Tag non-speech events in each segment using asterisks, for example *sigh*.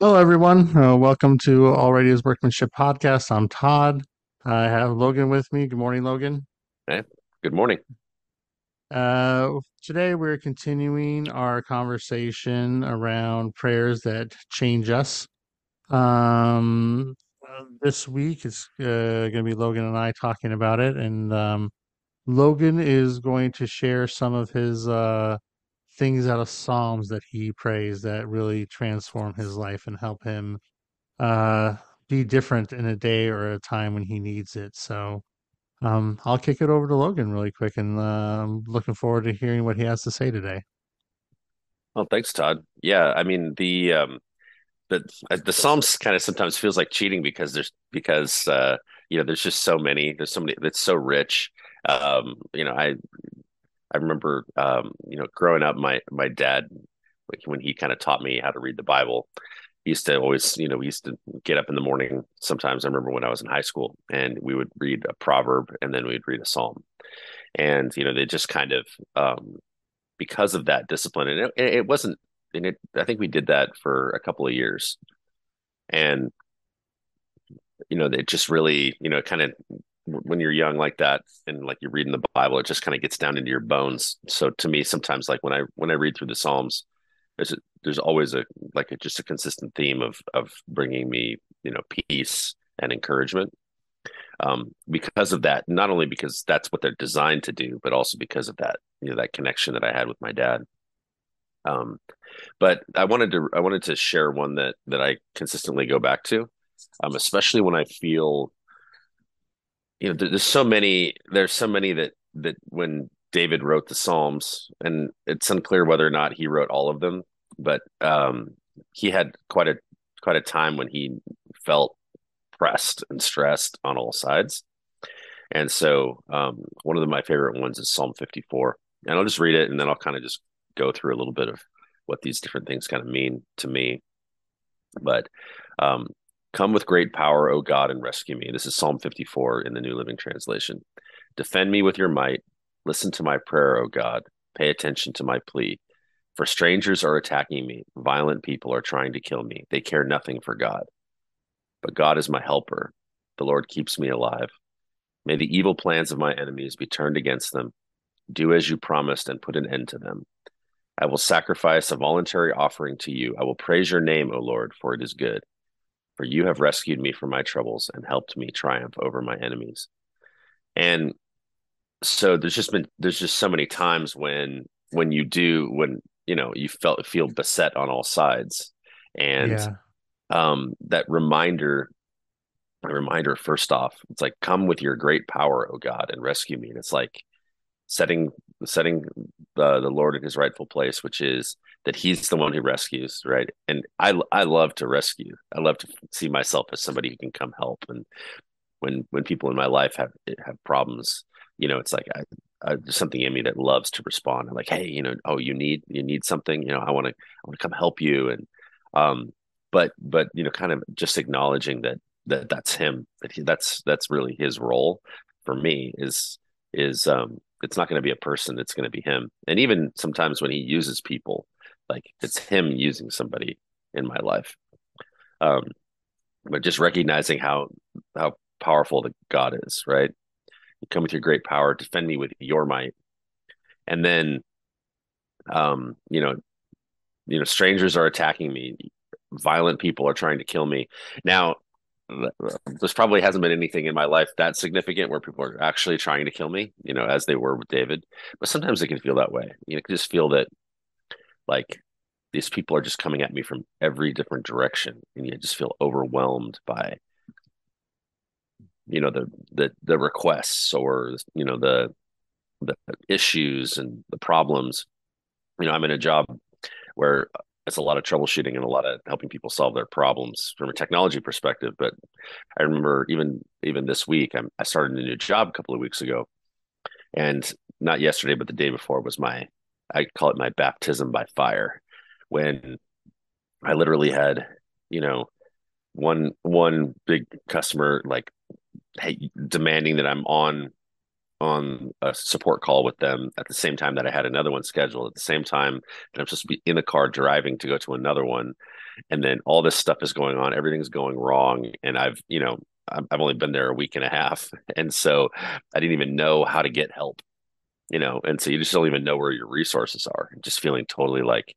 Hello, everyone. Uh, welcome to Already His Workmanship Podcast. I'm Todd. I have Logan with me. Good morning, Logan. Hey, good morning. Uh, today, we're continuing our conversation around prayers that change us. Um, this week, it's uh, going to be Logan and I talking about it. And um, Logan is going to share some of his uh, things out of Psalms that he prays that really transform his life and help him uh, be different in a day or a time when he needs it. So um, I'll kick it over to Logan really quick, and uh, I'm looking forward to hearing what he has to say today. Well, thanks, Todd. Yeah, I mean the um the uh, the Psalms kind of sometimes feels like cheating because there's because uh you know there's just so many there's so many it's so rich. Um, you know, I I remember um you know growing up my my dad like when he kind of taught me how to read the Bible. He used to always, you know, we used to get up in the morning. Sometimes I remember when I was in high school, and we would read a proverb, and then we'd read a psalm, and you know, they just kind of um, because of that discipline. And it, it wasn't, and it, I think we did that for a couple of years. And, you know, it just really, you know, kind of when you're young like that and like you're reading the Bible, it just kind of gets down into your bones. So to me, sometimes like when I, when I read through the Psalms, there's, a, there's always a, like a, just a consistent theme of, of bringing me, you know, peace and encouragement um, because of that. Not only because that's what they're designed to do, but also because of that, you know, that connection that I had with my dad. Um, but I wanted to I wanted to share one that that I consistently go back to, um, especially when I feel, you know, there's so many there's so many that that when David wrote the Psalms, and it's unclear whether or not he wrote all of them, but um, he had quite a quite a time when he felt pressed and stressed on all sides. And so um, one of the, my favorite ones is Psalm 54. And I'll just read it and then I'll kind of just go through a little bit of what these different things kind of mean to me. But um, come with great power, O God, and rescue me. This is Psalm 54 in the New Living Translation. Defend me with your might. Listen to my prayer, O God. Pay attention to my plea. For strangers are attacking me. Violent people are trying to kill me. They care nothing for God. But God is my helper. The Lord keeps me alive. May the evil plans of my enemies be turned against them. Do as you promised and put an end to them. I will sacrifice a voluntary offering to you. I will praise your name, O Lord, for it is good. For you have rescued me from my troubles and helped me triumph over my enemies. And so there's just been there's just so many times when when you do when you know you felt feel beset on all sides. And Yeah, um that reminder a reminder first off it's like come with your great power oh god and rescue me. And it's like setting setting the the lord in his rightful place which is that he's the one who rescues right? And i i love to rescue. I love to see myself as somebody who can come help. And when when people in my life have have problems you know it's like I, I, there's something in me that loves to respond. I'm like hey you know oh you need you need something? You know i want to i want to come help you. And um but but you know kind of just acknowledging that that that's him that he, that's that's really his role for me is is um it's not going to be a person it's going to be him. And even sometimes when he uses people like it's him using somebody in my life um but just recognizing how how powerful the God is, right? You come with your great power, defend me with your might, and then, um, you know, you know, strangers are attacking me, violent people are trying to kill me. Now, this probably hasn't been anything in my life that significant where people are actually trying to kill me, you know, as they were with David. But sometimes it can feel that way. You know, can just feel that like these people are just coming at me from every different direction, and you just feel overwhelmed by you know the the the requests or you know the the issues and the problems. You know i'm in a job where it's a lot of troubleshooting and a lot of helping people solve their problems from a technology perspective but i remember even even this week I'm, i started a new job a couple of weeks ago and not yesterday but the day before was my i call it my baptism by fire when i literally had you know one one big customer like hey, demanding that I'm on on a support call with them at the same time that I had another one scheduled at the same time that I'm supposed to be in the car driving to go to another one. And then all this stuff is going on, everything's going wrong. And I've, you know, I've only been there a week and a half. *laughs* And so I didn't even know how to get help, you know, and so you just don't even know where your resources are. Just feeling totally like,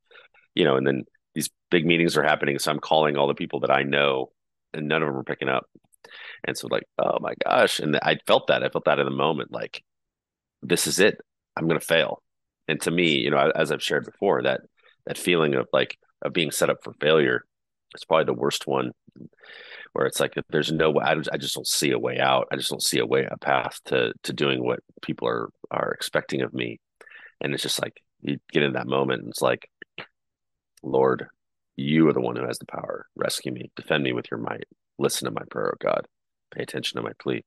you know, and then these big meetings are happening. So I'm calling all the people that I know and none of them are picking up. And so like, oh my gosh. And I felt that. I felt that in the moment, like, this is it. I'm gonna fail. And to me, you know, as I've shared before, that that feeling of like of being set up for failure is probably the worst one where it's like there's no way I, I just don't see a way out. I just don't see a way a path to to doing what people are are expecting of me. And it's just like you get in that moment and it's like, Lord, you are the one who has the power. Rescue me, defend me with your might. Listen to my prayer, oh God pay attention to my plea.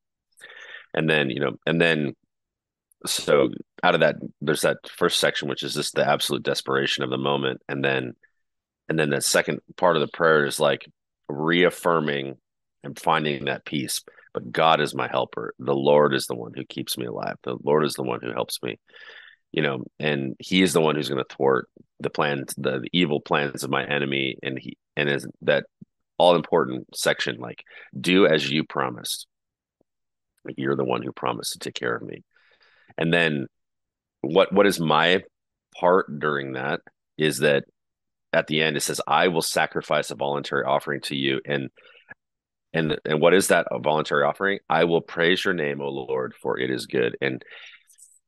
And then, you know, and then so out of that, there's that first section, which is just the absolute desperation of the moment. And then, and then the second part of the prayer is like reaffirming and finding that peace. But God is my helper. The Lord is the one who keeps me alive. The Lord is the one who helps me, you know, and He is the one who's going to thwart the plans, the, the evil plans of my enemy. And He, and is that all important section like do as you promised like you're the one who promised to take care of me and then what what is my part during that is that at the end it says i will sacrifice a voluntary offering to you and and and what is that a voluntary offering i will praise your name o lord for it is good and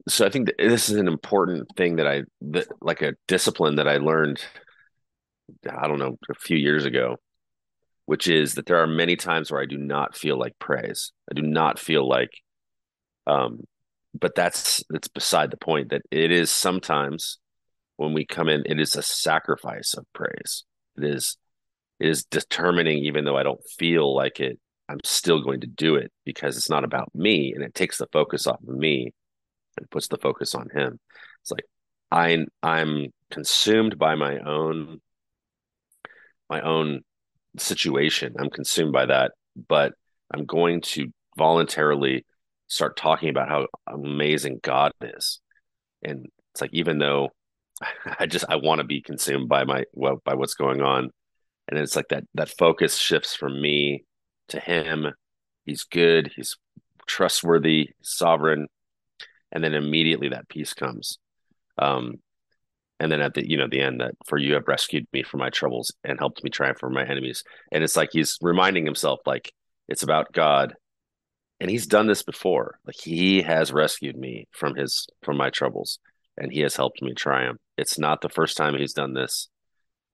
so i think this is an important thing that i that like a discipline that i learned i don't know a few years ago which is that there are many times where I do not feel like praise. I do not feel like, um, but that's that's beside the point. That it is sometimes when we come in, it is a sacrifice of praise. It is is determining, even though I don't feel like it, I'm still going to do it because it's not about me, and it takes the focus off of me and puts the focus on Him. It's like I I'm consumed by my own my own situation. I'm consumed by that, but I'm going to voluntarily start talking about how amazing God is. And it's like even though *laughs* I just I want to be consumed by my well by what's going on, and it's like that that focus shifts from me to Him. He's good. He's trustworthy, sovereign, and then immediately that peace comes. Um, and then at the you know the end that for you have rescued me from my troubles and helped me triumph over my enemies and it's like he's reminding himself like it's about god and he's done this before like he has rescued me from his from my troubles and he has helped me triumph it's not the first time he's done this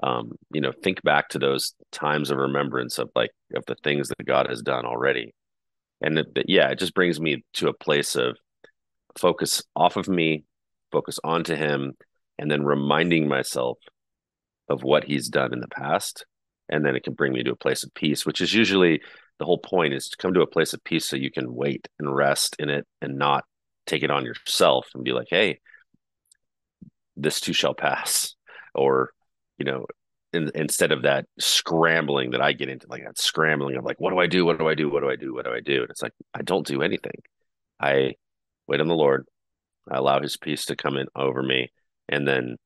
um you know think back to those times of remembrance of like of the things that god has done already. And yeah it just brings me to a place of focus off of me focus onto him and then reminding myself of what he's done in the past. And then it can bring me to a place of peace which is usually the whole point is to come to a place of peace so you can wait and rest in it and not take it on yourself and be like hey this too shall pass or you know in, instead of that scrambling that i get into like that scrambling of like what do i do? What do i do? What do i do? What do i do? And it's like i don't do anything. I wait on the lord. I allow his peace to come in over me. And then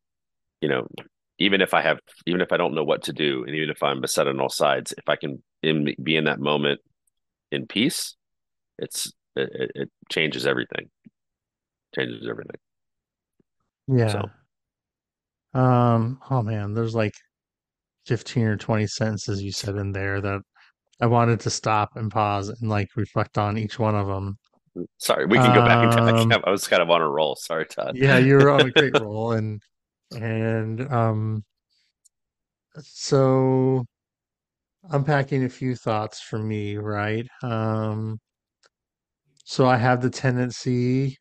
you know even if i have even if i don't know what to do and even if i'm beset on all sides if i can in, be in that moment in peace it's it, it changes everything. Changes everything. Yeah. So. Um oh man there's like 15 or 20 sentences you said in there that i wanted to stop and pause and like reflect on each one of them Sorry, we can go back and. *laughs* Um, I was kind of on a roll. Sorry, Todd. Yeah, you're on a great *laughs* roll, and and um, so unpacking a few thoughts for me, right? Um, so I have the tendency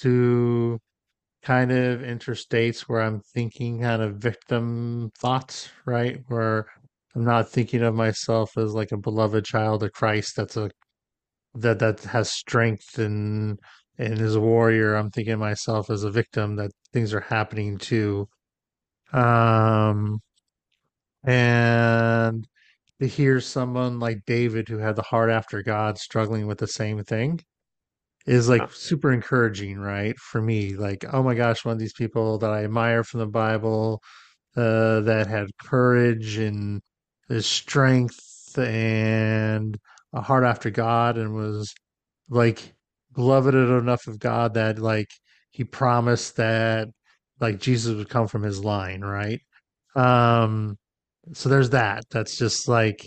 to kind of interstates where I'm thinking kind of victim thoughts, right? Where I'm not thinking of myself as like a beloved child of Christ that's a that that has strength and and is a warrior. I'm thinking of myself as a victim that things are happening to. Um, and to hear someone like David who had the heart after God struggling with the same thing is like super encouraging, right? For me, like, oh my gosh, one of these people that I admire from the Bible, uh, that had courage and the strength and a heart after God and was like beloved enough of God that like he promised that like Jesus would come from his line, right? Um, so there's that. That's just like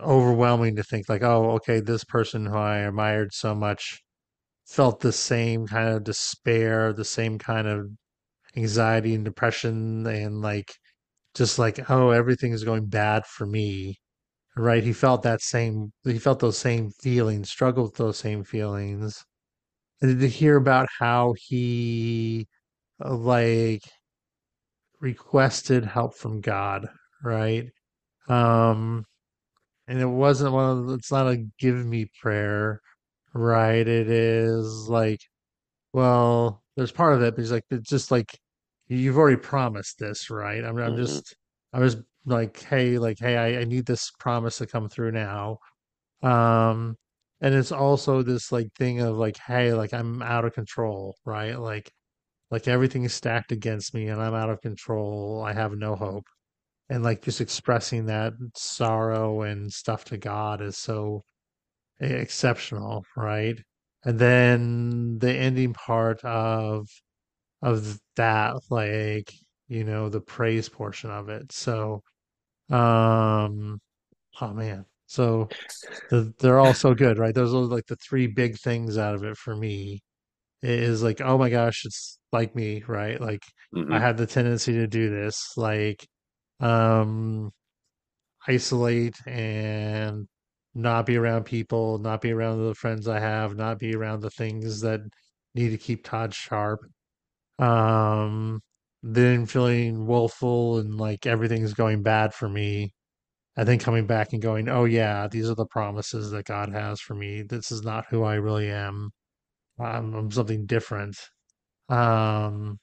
overwhelming to think like, oh, okay, this person who I admired so much felt the same kind of despair, the same kind of anxiety and depression and like just like, oh, everything is going bad for me. Right. He felt that same he felt those same feelings, struggled with those same feelings. And to hear about how he uh, like requested help from God, right? Um and it wasn't one of it's not a give me prayer, right? It is like, well, there's part of it, but like, it's just like you've already promised this, right? I'm I'm hmm just I was like, hey, like, hey, I, I need this promise to come through now. Um, and it's also this like thing of like, hey, like I'm out of control, right? Like like everything is stacked against me and I'm out of control. I have no hope and like just expressing that sorrow and stuff to God is so exceptional, right? And then the ending part of of that, like you know, the praise portion of it. So, um, oh man, so the, they're all so good, right? Those are like the three big things out of it for me. Is like, oh my gosh, it's like me, right? Like I hmm had the tendency to do this, like um isolate and not be around people, not be around the friends I have, not be around the things that need to keep Todd sharp. Um, then feeling woeful and like everything's going bad for me. And then coming back and going, oh yeah, these are the promises that God has for me. This is not who I really am. I'm, I'm something different. Um,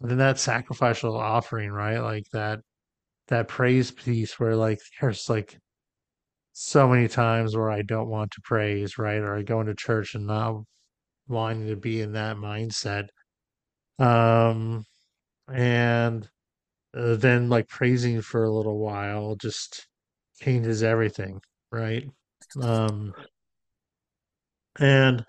then that sacrificial offering, right? Like that that praise piece where like there's like so many times where I don't want to praise, right? Or I go into church and not wanting to be in that mindset. Um, and uh, then like praising for a little while just changes everything, right? Um, and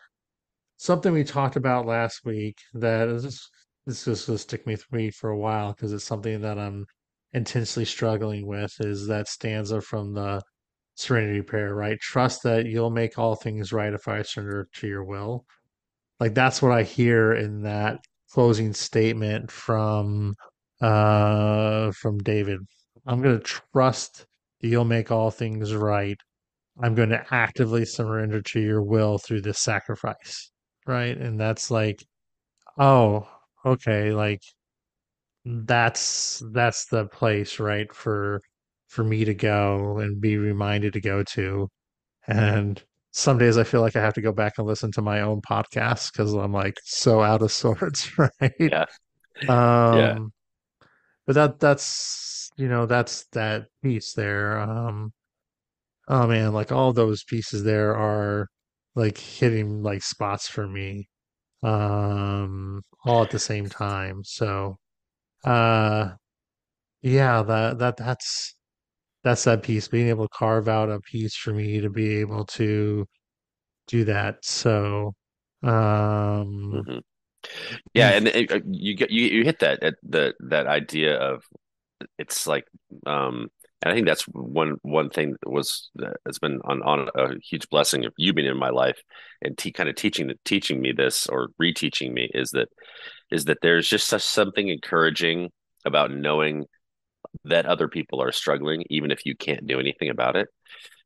something we talked about last week that is this is going to stick me with me for a while because it's something that I'm intensely struggling with is that stanza from the Serenity Prayer, right? Trust that you'll make all things right if I surrender to your will. Like that's what I hear in that closing statement from uh from David. I'm going to trust that you'll make all things right. I'm going to actively surrender to your will through this sacrifice. Right? And that's like, oh, okay, like that's that's the place, right, for for me to go and be reminded to go to and some days I feel like I have to go back and listen to my own podcast because I'm like so out of *laughs* sorts, *laughs* right? Yeah. Yeah. Um, but that that's you know that's that piece there. Um, oh man, like all those pieces there are like hitting like spots for me, um, all at the same time. So, uh, yeah, that that that's that's that piece. Being able to carve out a piece for me to be able to do that. So, um, hmm Yeah, and and it, uh, you get you you hit that at the that idea of it's like um and I think that's one one thing that was that's been on on a huge blessing of you being in my life and te kind of teaching teaching me this or reteaching me is that is that there's just such something encouraging about knowing that other people are struggling even if you can't do anything about it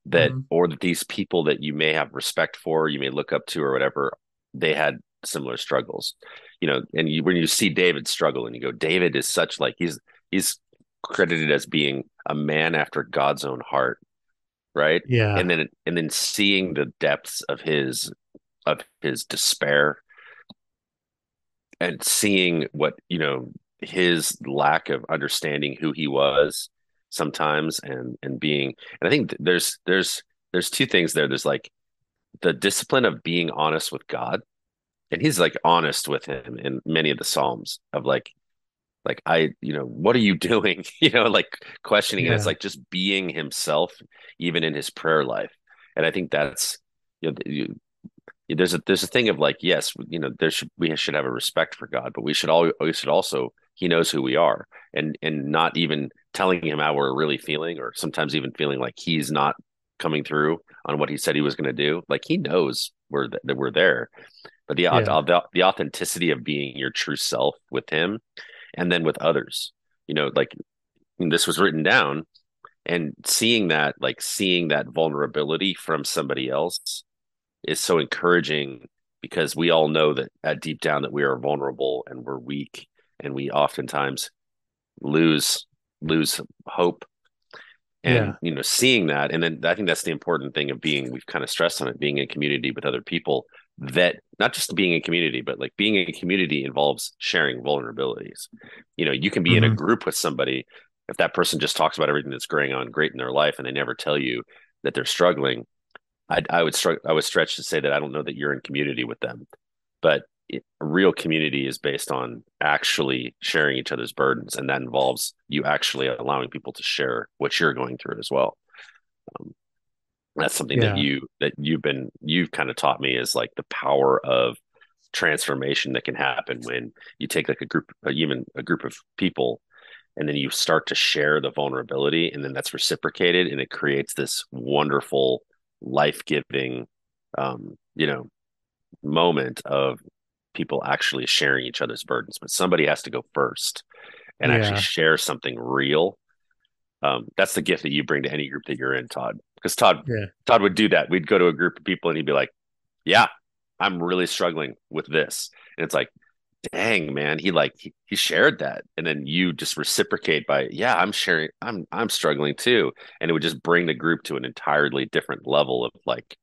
that mhm, or that these people that you may have respect for you may look up to or whatever they had similar struggles. You know and you, when you see david struggle and you go david is such like he's he's credited as being a man after god's own heart right? Yeah, and then and then seeing the depths of his of his despair and seeing what you know his lack of understanding who he was sometimes and and being and i think there's there's there's two things there. There's like the discipline of being honest with God, and he's like honest with him in many of the Psalms of like like I, you know, what are you *laughs* doing? You know, like questioning it. It's like just being himself, even in his prayer life. And I think that's you know, you, there's a there's a thing of like, yes, you know, there should we should have a respect for God, but we should all we should also he knows who we are, and and not even telling him how we're really feeling, or sometimes even feeling like he's not coming through on what he said he was going to do. Like he knows we're th- that we're there, but the, Yeah. the the authenticity of being your true self with him and then with others. You know, like this was written down and seeing that, like seeing that vulnerability from somebody else is so encouraging because we all know that at deep down that we are vulnerable and we're weak and we oftentimes lose lose hope and Yeah. you know seeing that and then i think that's the important thing of being we've kind of stressed on it being in community with other people that not just being in community but like being in community involves sharing vulnerabilities. You know you can be in a hmm group with somebody if that person just talks about everything that's going on great in their life and they never tell you that they're struggling i, I would str- i would stretch to say that i don't know that you're in community with them. But it, real community is based on actually sharing each other's burdens and that involves you actually allowing people to share what you're going through as well. Um, that's something that you that you've been you've kind of taught me is like the power of transformation that can happen when you take like a group even a group of people and then you start to share the vulnerability and then that's reciprocated and it creates this wonderful life-giving um, you know moment of people actually sharing each other's burdens but somebody has to go first and actually share something real um, that's the gift that you bring to any group that you're in todd because todd Yeah. todd would do that. We'd go to a group of people and he'd be like yeah i'm really struggling with this. And it's like dang man. He like he, he shared that. And then you just reciprocate by yeah i'm sharing i'm i'm struggling too. And it would just bring the group to an entirely different level of like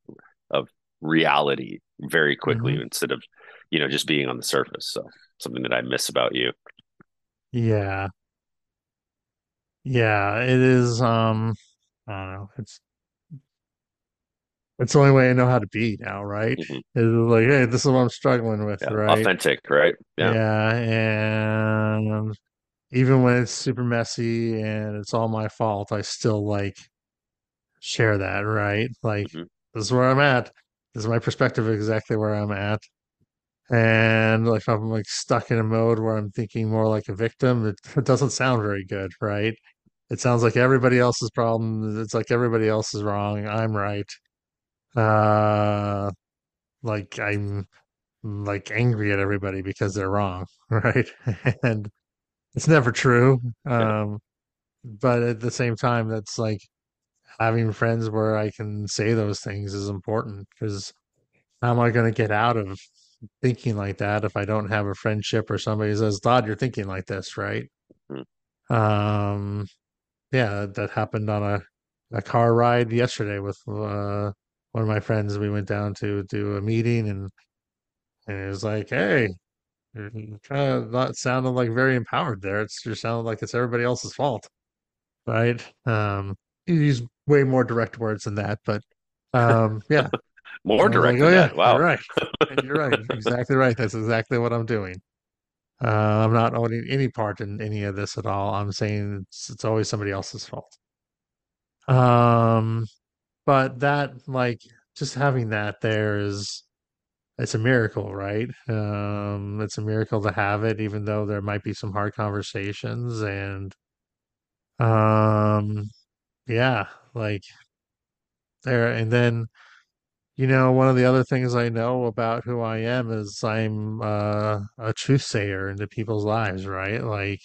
of reality very quickly hmm instead of you know just being on the surface. So something that i miss about you. Yeah. Yeah. It is, um, I don't know. It's it's the only way I know how to be now, right? hmm It's like, hey, this is what I'm struggling with, yeah right? authentic right yeah Yeah, and even when it's super messy and it's all my fault, I still like share that, right? Like, hmm this is where I'm at. This is my perspective exactly where I'm at. And like, if I'm like stuck in a mode where I'm thinking more like a victim, it, *laughs* it doesn't sound very good, right? It sounds like everybody else's problem. It's like everybody else is wrong. I'm right. Uh, like I'm like angry at everybody because they're wrong, *laughs* right? And it's never true. yeah Um, but at the same time, that's like having friends where I can say those things is important because how am I going to get out of thinking like that if I don't have a friendship or somebody says, Todd, you're thinking like this, right? Mhm. Um, yeah, that happened on a, a car ride yesterday with uh, one of my friends. We went down to do a meeting and, and it was like, hey, you're kind of not sounding like very empowered there. It's just sounding like it's everybody else's fault, right? Um, he used way more direct words than that, but um, yeah. *laughs* more was like, direct oh yeah, that you're wow right. You're right. *laughs* Exactly right. That's exactly what I'm doing. Uh, I'm not owning any part in any of this at all. I'm saying it's, it's always somebody else's fault. Um, but that, like, just having that there is, it's a miracle, right? Um, it's a miracle to have it, even though there might be some hard conversations. And, um, yeah, like, there, and then, you know, one of the other things I know about who I am is I'm uh, a truth sayer into people's lives, right? Like,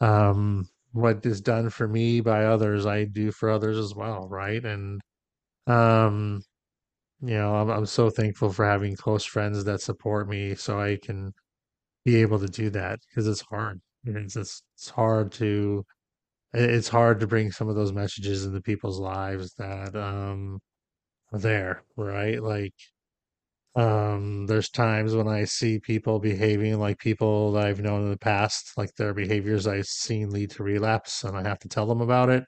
um, what is done for me by others, I do for others as well, right? And um, you know, I'm I'm so thankful for having close friends that support me, so I can be able to do that because it's hard. It's it's, it's hard to it's hard to bring some of those messages into people's lives that um there, right? Like um there's times when I see people behaving like people that I've known in the past, like their behaviors I've seen lead to relapse, and I have to tell them about it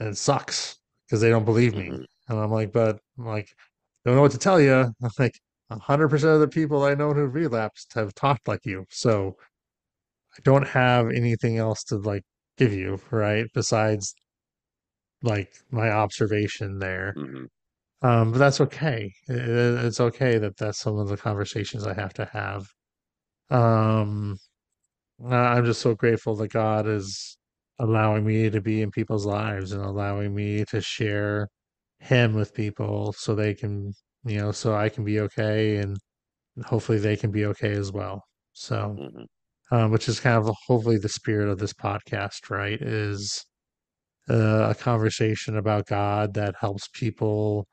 and it sucks because they don't believe me. hmm And I'm like, but I'm like don't know what to tell you. *laughs* I'm like 100% of the people I know who relapsed have talked like you. So I don't have anything else to like give you, right? Besides like my observation there. hmm Um, but that's okay. It- it's okay that that's some of the conversations I have to have. Um, I'm just so grateful that God is allowing me to be in people's lives and allowing me to share Him with people so they can, you know, so I can be okay and hopefully they can be okay as well. So, hmm um, which is kind of hopefully the spirit of this podcast, right? Is uh, a conversation about God that helps people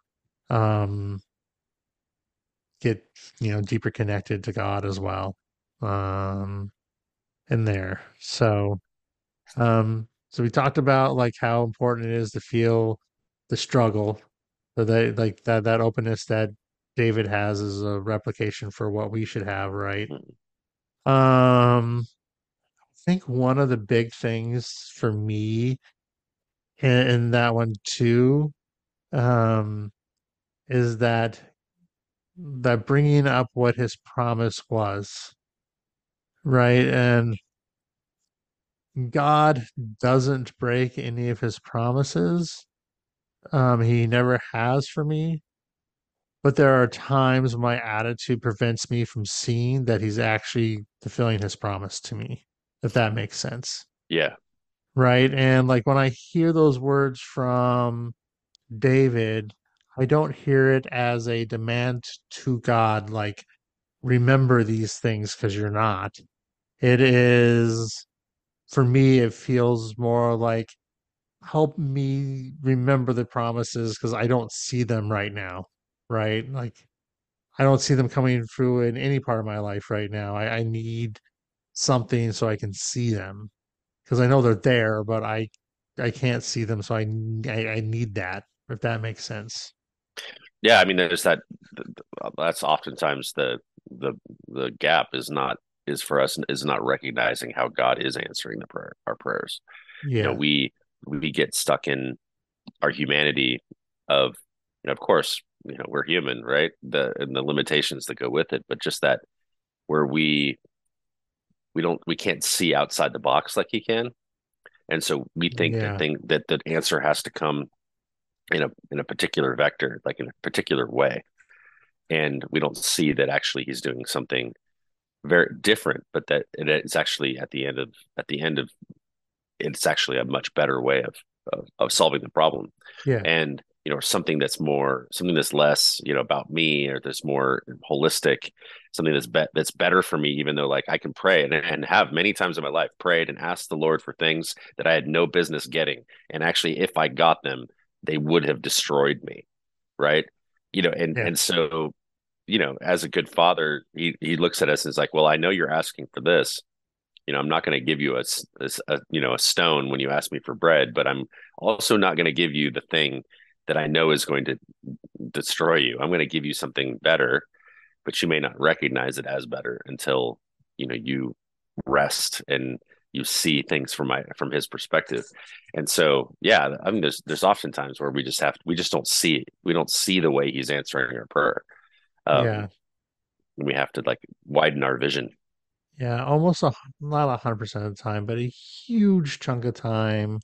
um, get, you know, deeper connected to God as well. Um, in there. So, Um, so we talked about like how important it is to feel the struggle, so that like that that openness that David has is a replication for what we should have, right? Um, I think one of the big things for me in, in that one too, um, is that that bringing up what his promise was, right? And God doesn't break any of his promises. Um, he never has for me. But there are times my attitude prevents me from seeing that he's actually fulfilling his promise to me, if that makes sense. Yeah. Right. And like when I hear those words from David, I don't hear it as a demand to God, like, remember these things because you're not. It is, for me, it feels more like, help me remember the promises because I don't see them right now. Right. Like, I don't see them coming through in any part of my life right now. I, I need something so I can see them because I know they're there, but I I can't see them, so I, I I need that. If that makes sense. Yeah. I mean, there's that. Uh, that's oftentimes the the the gap is not is for us is not recognizing how God is answering the prayer our prayers. You know, Yeah, we we get stuck in our humanity of, you know, of course, you know, we're human, right? The and the limitations that go with it, but just that where we we don't we can't see outside the box like he can, and so we think that yeah, thing that the answer has to come in a in a particular vector, like in a particular way, and we don't see that actually he's doing something very different, but that it's actually at the end of at the end of it's actually a much better way of of, of solving the problem. Yeah, and you know something that's more something that's less you know about me or that's more holistic something that's be- that's better for me even though like i can pray and, and have many times in my life prayed and asked the lord for things that i had no business getting. And actually if i got them they would have destroyed me right? You know and yeah, and so you know as a good father he he looks at us and is like well i know you're asking for this. You know i'm not going to give you a, a, a, you know a stone when you ask me for bread but i'm also not going to give you the thing that i know is going to destroy you. I'm going to give you something better but you may not recognize it as better until you know you rest and you see things from my from his perspective. And so yeah i mean there's there's often times where we just have we just don't see it we don't see the way he's answering our prayer. Um yeah, and we have to like widen our vision. Yeah. Almost a not a hundred percent of the time, but a huge chunk of time,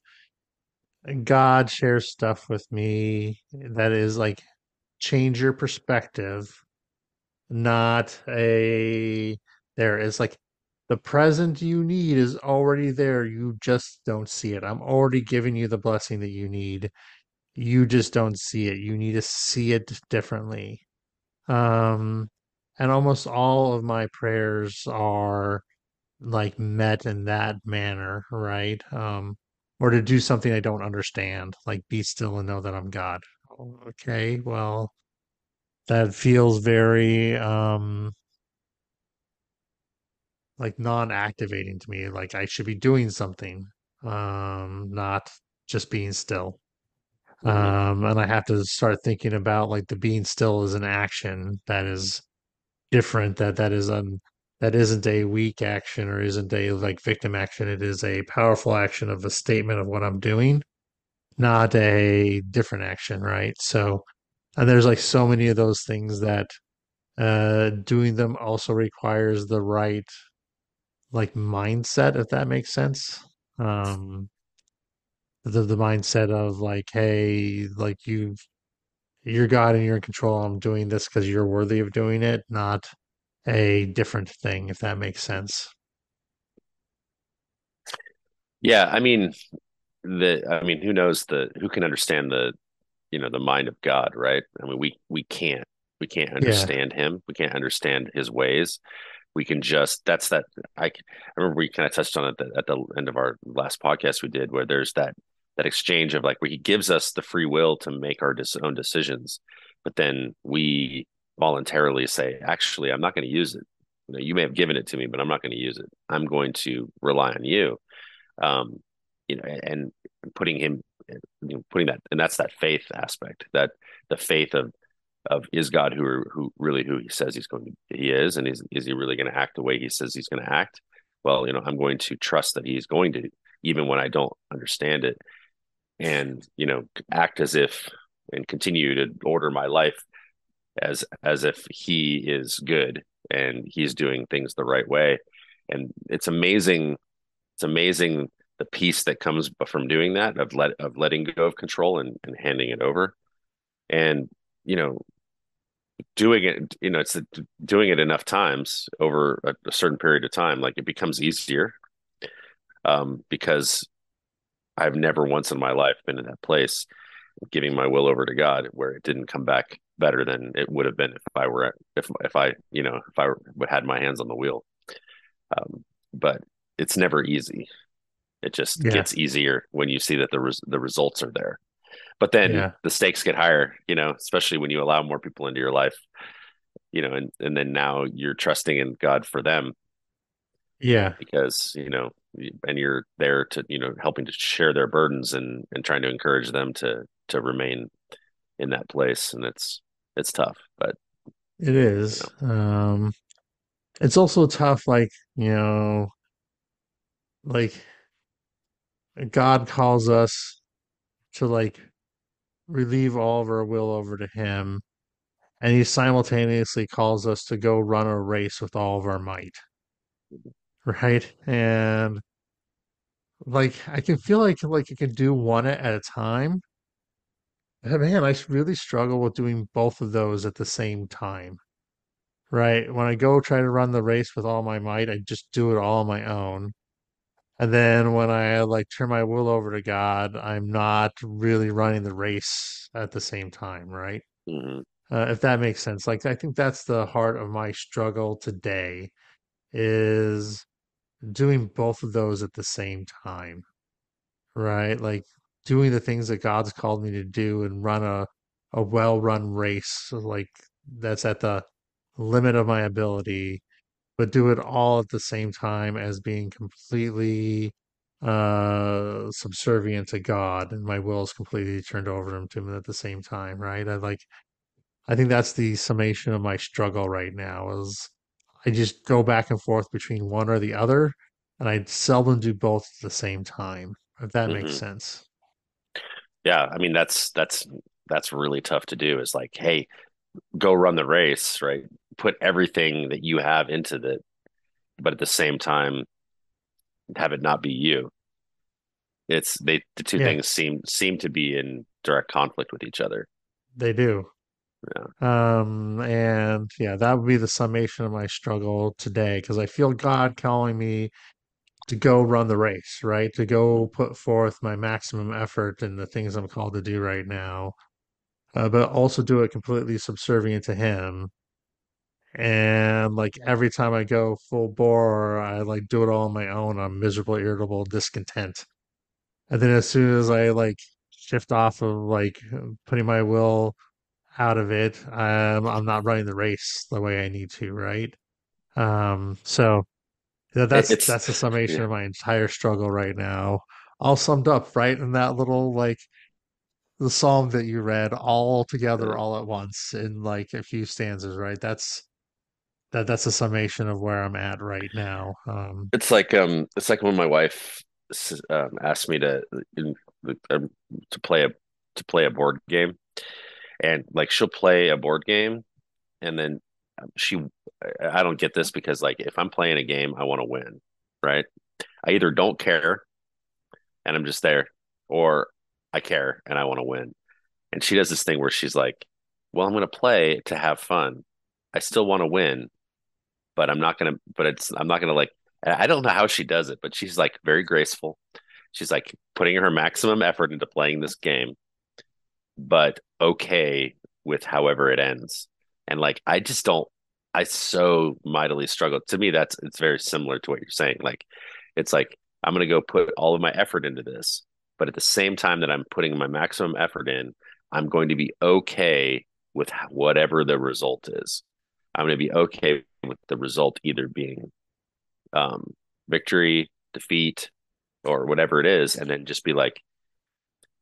God shares stuff with me that is like change your perspective not a there is like the present you need is already there. You just don't see it. I'm already giving you the blessing that you need. You just don't see it. You need to see it differently. Um, and almost all of my prayers are like met in that manner, right? Um, or to do something I don't understand, like be still and know that I'm God. Okay, well, that feels very um like non-activating to me like i should be doing something um not just being still. Hmm um and i have to start thinking about like the being still is an action that is different that that is um that isn't a weak action or isn't a like victim action. It is a powerful action of a statement of what i'm doing not a different action right? So And there's like so many of those things that uh doing them also requires the right like mindset, if that makes sense. Um the the mindset of like, hey, like you you're God and you're in control. I'm doing this because you're worthy of doing it, not a different thing, if that makes sense. Yeah, I mean the I mean who knows the who can understand the you know the mind of God, right? I mean we we can't we can't Yeah. understand him. We can't understand his ways. We can just that's that I I remember we kind of touched on it at the, at the end of our last podcast we did where there's that that exchange of like where he gives us the free will to make our dis- own decisions, but then we voluntarily say, actually, I'm not going to use it. You know, you may have given it to me, but I'm not going to use it. I'm going to rely on you um, you know, and putting him, you know, putting that, and that's that faith aspect, that the faith of of is God who who really who he says he's going to he is, and is is he really going to act the way he says he's going to act? Well, you know, I'm going to trust that he's going to, even when I don't understand it, and you know, act as if and continue to order my life as as if he is good and he's doing things the right way. And it's amazing it's amazing the peace that comes from doing that of let of letting go of control and, and handing it over and you know doing it you know it's doing it enough times over a, a certain period of time like it becomes easier um, because i've never once in my life been in that place giving my will over to god where it didn't come back better than it would have been if i were if if i you know if i had my hands on the wheel um, but it's never easy It just Yeah. gets easier when you see that the res- the results are there. But then Yeah. the stakes get higher, you know, especially when you allow more people into your life, you know, and and then now you're trusting in God for them Yeah. because, you know, and you're there to, you know, helping to share their burdens and and trying to encourage them to to remain in that place and it's it's tough, but it is. you know. Um it's also tough like, you know, like God calls us to like relieve all of our will over to him and he simultaneously calls us to go run a race with all of our might, right? And like I can feel like like I can do one at a time. But man, I really struggle with doing both of those at the same time. Right. When I go try to run the race with all my might, I just do it all on my own. And then when I like turn my will over to God, I'm not really running the race at the same time, right? Mhm. Uh, if that makes sense. Like I think that's the heart of my struggle today is doing both of those at the same time, right? Like doing the things that God's called me to do and run a a well-run race like that's at the limit of my ability but do it all at the same time as being completely uh subservient to God and my will is completely turned over to him at the same time, right? I like I think that's the summation of my struggle right now is I just go back and forth between one or the other and I seldom do both at the same time, if that makes Mhm. sense. Yeah, I mean that's that's that's really tough to do is like, hey, go run the race, right? Put everything that you have into it, but at the same time have it not be you. It's they the two Yeah, things seem seem to be in direct conflict with each other. they do. Yeah. Um, and yeah, that would be the summation of my struggle today because I feel God calling me to go run the race, right? To go put forth my maximum effort in the things I'm called to do right now, uh, but also do it completely subservient to Him. And like every time I go full bore, I like do it all on my own. I'm miserable, irritable, discontent. And then as soon as I like shift off of like putting my will out of it, um, I'm not running the race the way I need to, right? Um, so that's it's that's the *laughs* summation yeah. of my entire struggle right now. All summed up, right? In that little like the psalm that you read all together Uh, all at once in like a few stanzas, right? That's that that's a summation of where I'm at right now. Um it's like um it's like when my wife um, asked me to in, um, to play a to play a board game and like she'll play a board game and then she I don't get this because like if I'm playing a game, I want to win, right? I either don't care and I'm just there, or I care and I want to win. And she does this thing where she's like, "Well, I'm going to play to have fun. I still want to win, but I'm not to. But it's I'm not to like. I don't know how she does it, but she's like very graceful. She's like putting her maximum effort into playing this game, but okay with however it ends. And like, I just don't. I so mightily struggle. To me, that's it's very similar to what you're saying. Like, it's like I'm to go put all of my effort into this, but at the same time that I'm putting my maximum effort in, I'm going to be okay with whatever the result is. I'm going to be okay with the result either being um, victory, defeat, or whatever it is, and then just be like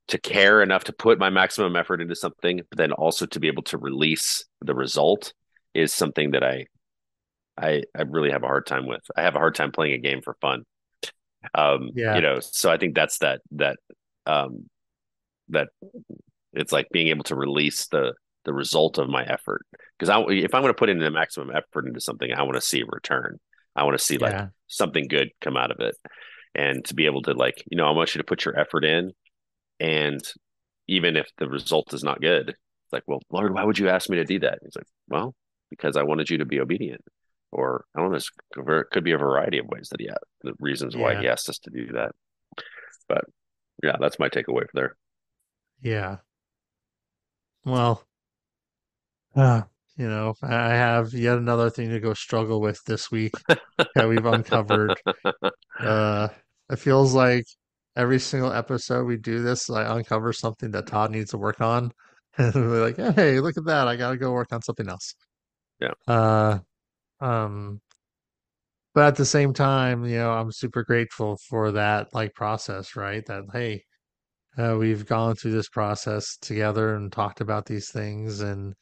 to care enough to put my maximum effort into something, but then also to be able to release the result is something that I I I really have a hard time with. I have a hard time playing a game for fun. Um, Yeah. you know, so I think that's that that um that it's like being able to release the the result of my effort. Because I if I'm going to put in the maximum effort into something, I want to see a return. I want to see like Yeah. something good come out of it. And to be able to like, you know, I want you to put your effort in and even if the result is not good, it's like, well, Lord, why would you ask me to do that? He's like, well, because I wanted you to be obedient. Or I don't know, it could be a variety of ways that he had the reasons why Yeah. he asked us to do that. But yeah, that's my takeaway for there. Yeah. Well, uh, you know, I have yet another thing to go struggle with this week *laughs* that we've uncovered. Uh, it feels like every single episode we do this, I uncover something that Todd needs to work on. *laughs* And we're like, hey, look at that. I gotta go work on something else. Yeah. Uh, um, but at the same time, you know, I'm super grateful for that like process, right? That hey, uh, we've gone through this process together and talked about these things, and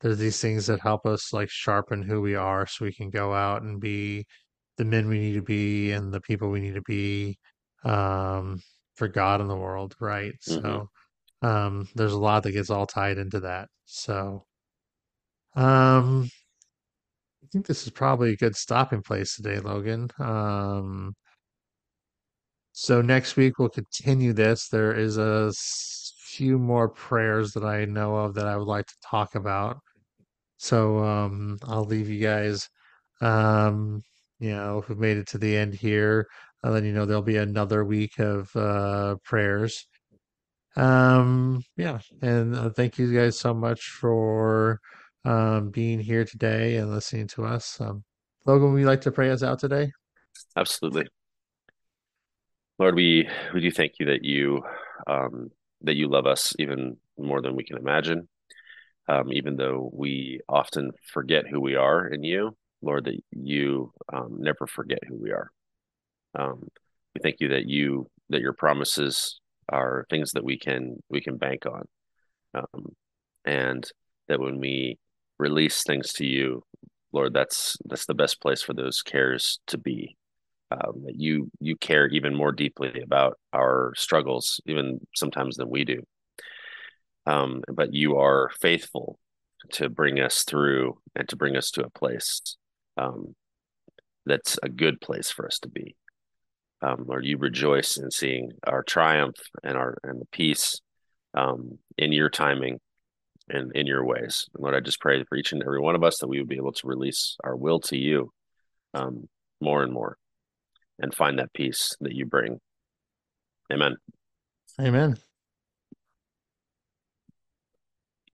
there's these things that help us like sharpen who we are so we can go out and be the men we need to be and the people we need to be um, for God in the world, right? hmm So um, there's a lot that gets all tied into that. So um, I think this is probably a good stopping place today, Logan. Um, so next week we'll continue this. there is a few more prayers that I know of that I would like to talk about. So um, I'll leave you guys, um, you know, who've made it to the end here. I'll let you know there'll be another week of uh, prayers. Um, yeah, and uh, thank you guys so much for um, being here today and listening to us. Um, Logan, would you like to pray us out today? Absolutely. Lord, we we do thank you that you um, that you love us even more than we can imagine. Um, even though we often forget who we are in you, Lord, that you um, never forget who we are. Um, we thank you that you that your promises are things that we can we can bank on, um, and that when we release things to you, Lord, that's that's the best place for those cares to be. Um, that you you care even more deeply about our struggles, even sometimes than we do. Um, but you are faithful to bring us through and to bring us to a place um, that's a good place for us to be. Um, Lord, you rejoice in seeing our triumph and our and the peace um, in your timing and in your ways. And Lord, I just pray for each and every one of us that we would be able to release our will to you um, more and more and find that peace that you bring. Amen. Amen.